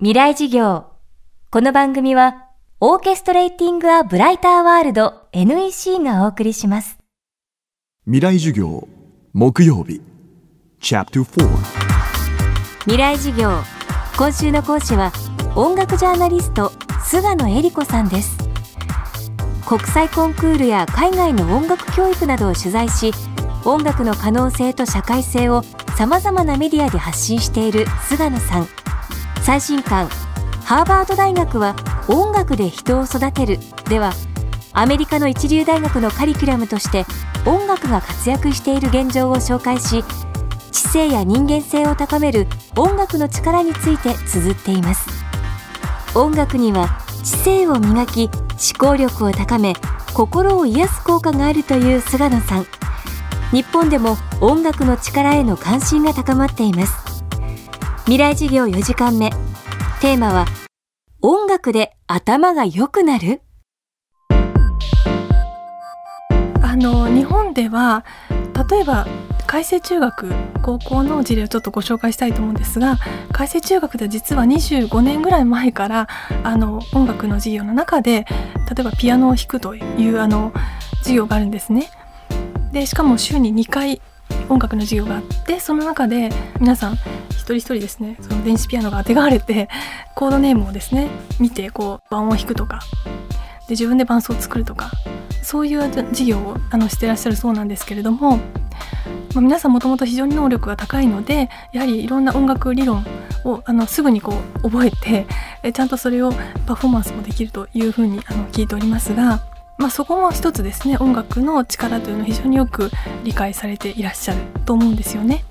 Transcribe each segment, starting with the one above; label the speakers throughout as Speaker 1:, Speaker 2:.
Speaker 1: 未来事業。この番組は、オーケストレーティング・ア・ブライター・ワールド NEC がお送りします。
Speaker 2: 未来授業木曜日チャプター
Speaker 1: 未来事業。今週の講師は、音楽ジャーナリスト、菅野恵理子さんです。国際コンクールや海外の音楽教育などを取材し、音楽の可能性と社会性を様々なメディアで発信している菅野さん。最新刊ハーバード大学は音楽で人を育てるではアメリカの一流大学のカリキュラムとして音楽が活躍している現状を紹介し知性や人間性を高める音楽の力について綴っています。音楽には知性を磨き思考力を高め心を癒す効果があるという菅野さん。日本でも音楽の力への関心が高まっています。未来授業4時間目テーマは音楽で頭が良くなる？
Speaker 3: あの日本では例えば改正中学高校の事例をちょっとご紹介したいと思うんですが改正中学では実は25年ぐらい前からあの音楽の授業の中で例えばピアノを弾くというあの授業があるんですね。でしかも週に2回音楽の授業があってその中で皆さん人一人ですねその電子ピアノがあてがわれてコードネームをですね見てこう盤を弾くとかで自分で伴奏を作るとかそういう授業をあのしてらっしゃるそうなんですけれども、まあ、皆さんもともと非常に能力が高いのでやはりいろんな音楽理論をあのすぐにこう覚えてえちゃんとそれをパフォーマンスもできるというふうにあの聞いておりますが。まあ、そこも一つですね音楽の力というのを非常によく理解されていらっしゃると思うんですよね。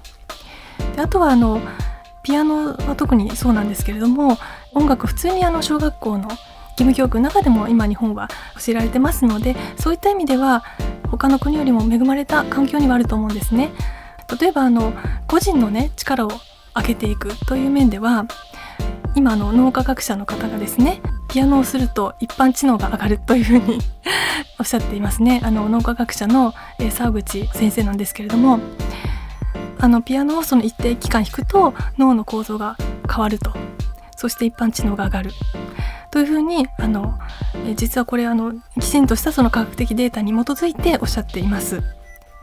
Speaker 3: であとはあのピアノは特にそうなんですけれども音楽普通にあの小学校の義務教育の中でも今日本は教えられてますのでそういった意味では他の国よりも恵まれた環境にはあると思うんですね。例えばあの個人のね力を上げていくという面では今の脳科学者の方がですねピアノをすると一般知能が上がるというふうに おっしゃっていますねあの脳科学者の、えー、沢口先生なんですけれどもあのピアノをその一定期間弾くと脳の構造が変わると。そして一般知能が上がる。というふうにあの、実はこれあのきちんとしたその科学的データに基づいておっしゃっています。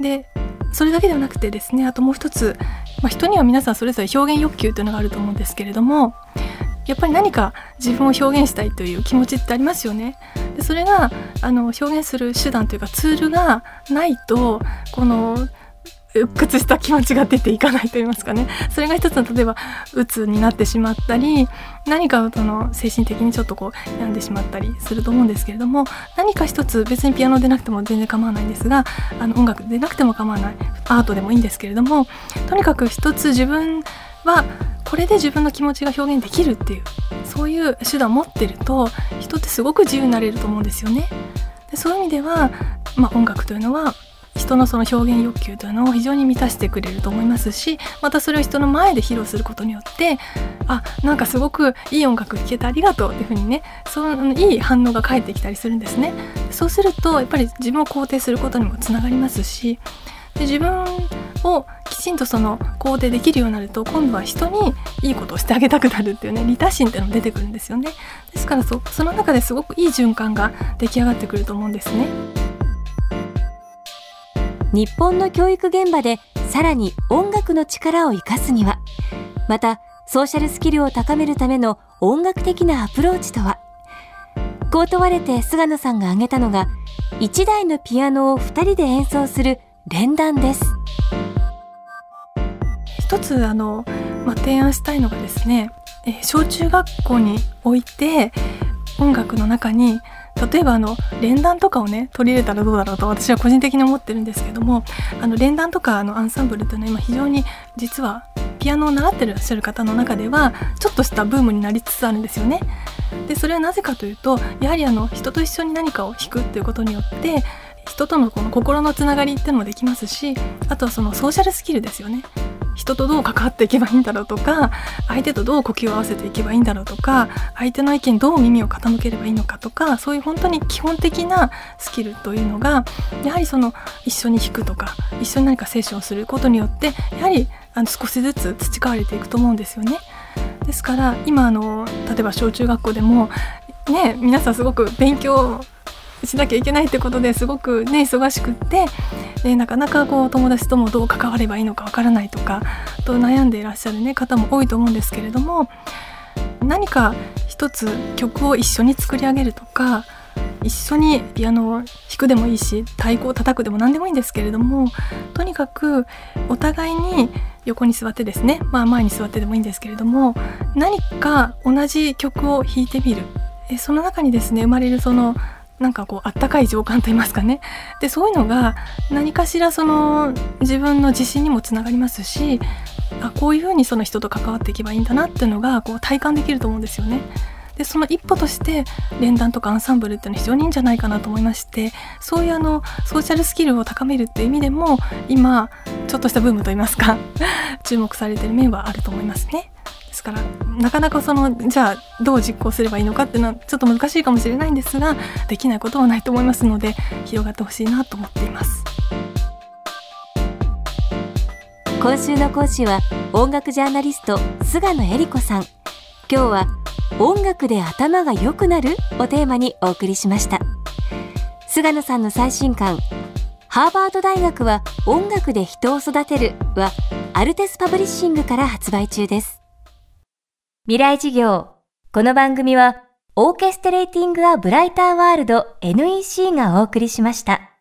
Speaker 3: でそれだけではなくてですねあともう一つ、まあ、人には皆さんそれぞれ表現欲求というのがあると思うんですけれどもやっぱり何か自分を表現したいという気持ちってありますよね。でそれがあの表現する手段というかツールがないとこの鬱屈した気持ちが出ていかないと言いますかねそれが一つの例えば鬱になってしまったり何かその精神的にちょっとこう病んでしまったりすると思うんですけれども何か一つ別にピアノでなくても全然構わないんですがあの音楽でなくても構わないアートでもいいんですけれどもとにかく一つ自分はこれで自分の気持ちが表現できるっていうそういう手段を持ってると人ってすごく自由になれると思うんですよね。でそういう意味では、まあ、音楽というのは人のその表現欲求というのを非常に満たしてくれると思いますしまたそれを人の前で披露することによってあなんかすごくいい音楽聴けてありがとうっていうふうにねそのいい反応が返ってきたりするんですね。そうするとやっぱり自分を肯定することにもつながりますしで自分をきちんとその肯定できるようになると今度は人にいいことをしてあげたくなるっていうね利他心っていうのも出てくるんですよねですからその中ですごくいい循環が出来上がってくると思うんですね
Speaker 1: 日本の教育現場でさらに音楽の力を生かすには。またソーシャルスキルを高めるための音楽的なアプローチとは。こう問われて菅野さんが挙げたのが1台のピアノを2人で演奏する連弾です。
Speaker 3: 一つあの、まあ、提案したいのがですね、えー、小中学校において音楽の中に例えばあの連弾とかをね取り入れたらどうだろうと私は個人的に思ってるんですけどもあの連弾とかあのアンサンブルというのは今非常に実はピアノを習ってらっしゃる方の中ではちょっとしたブームになりつつあるんですよね。でそれはなぜかというとやはりあの人と一緒に何かを弾くっていうことによって人とのこの心のつながりっていうのもできますしあとはそのソーシャルスキルですよね人とどう関わっていけばいいんだろうとか相手とどう呼吸を合わせていけばいいんだろうとか相手の意見どう耳を傾ければいいのかとかそういう本当に基本的なスキルというのがやはりその一緒に弾くとか一緒に何かセッションをすることによってやはりあの少しずつ培われていくと思うんですよね。ですから今あの例えば小中学校でもね皆さんすごく勉強しなきゃいけないってことですごくね忙しくってでなかなかこう友達ともどう関わればいいのかわからないとかと悩んでいらっしゃる、ね、方も多いと思うんですけれども何か一つ曲を一緒に作り上げるとか一緒にピアノを弾くでもいいし太鼓を叩くでも何でもいいんですけれどもとにかくお互いに横に座ってですね、まあ、前に座ってでもいいんですけれども何か同じ曲を弾いてみる。その中にですね生まれるそのなんかこうあったかい情感といいますかねでそういうのが何かしらその自分の自信にもつながりますしあこういうふうにその人と関わっていけばいいんだなっていうのがこう体感できると思うんですよね。でその一歩として連弾とかアンサンブルっていうのは非常にいいんじゃないかなと思いましてそういうあのソーシャルスキルを高めるっていう意味でも今ちょっとしたブームといいますか注目されてる面はあると思いますね。ですからなかなかそのじゃあどう実行すればいいのかっていうのはちょっと難しいかもしれないんですができないことはないと思いますので広がってほしいなと思っています。
Speaker 1: 今週の講師は音楽ジャーナリスト菅野恵理子さん。今日は音楽で頭が良くなる？をテーマにお送りしました。菅野さんの最新刊ハーバード大学は音楽で人を育てるはアルテスパブリッシングから発売中です。未来事業。この番組は、オーケストレーティング・ア・ブライター・ワールド NEC がお送りしました。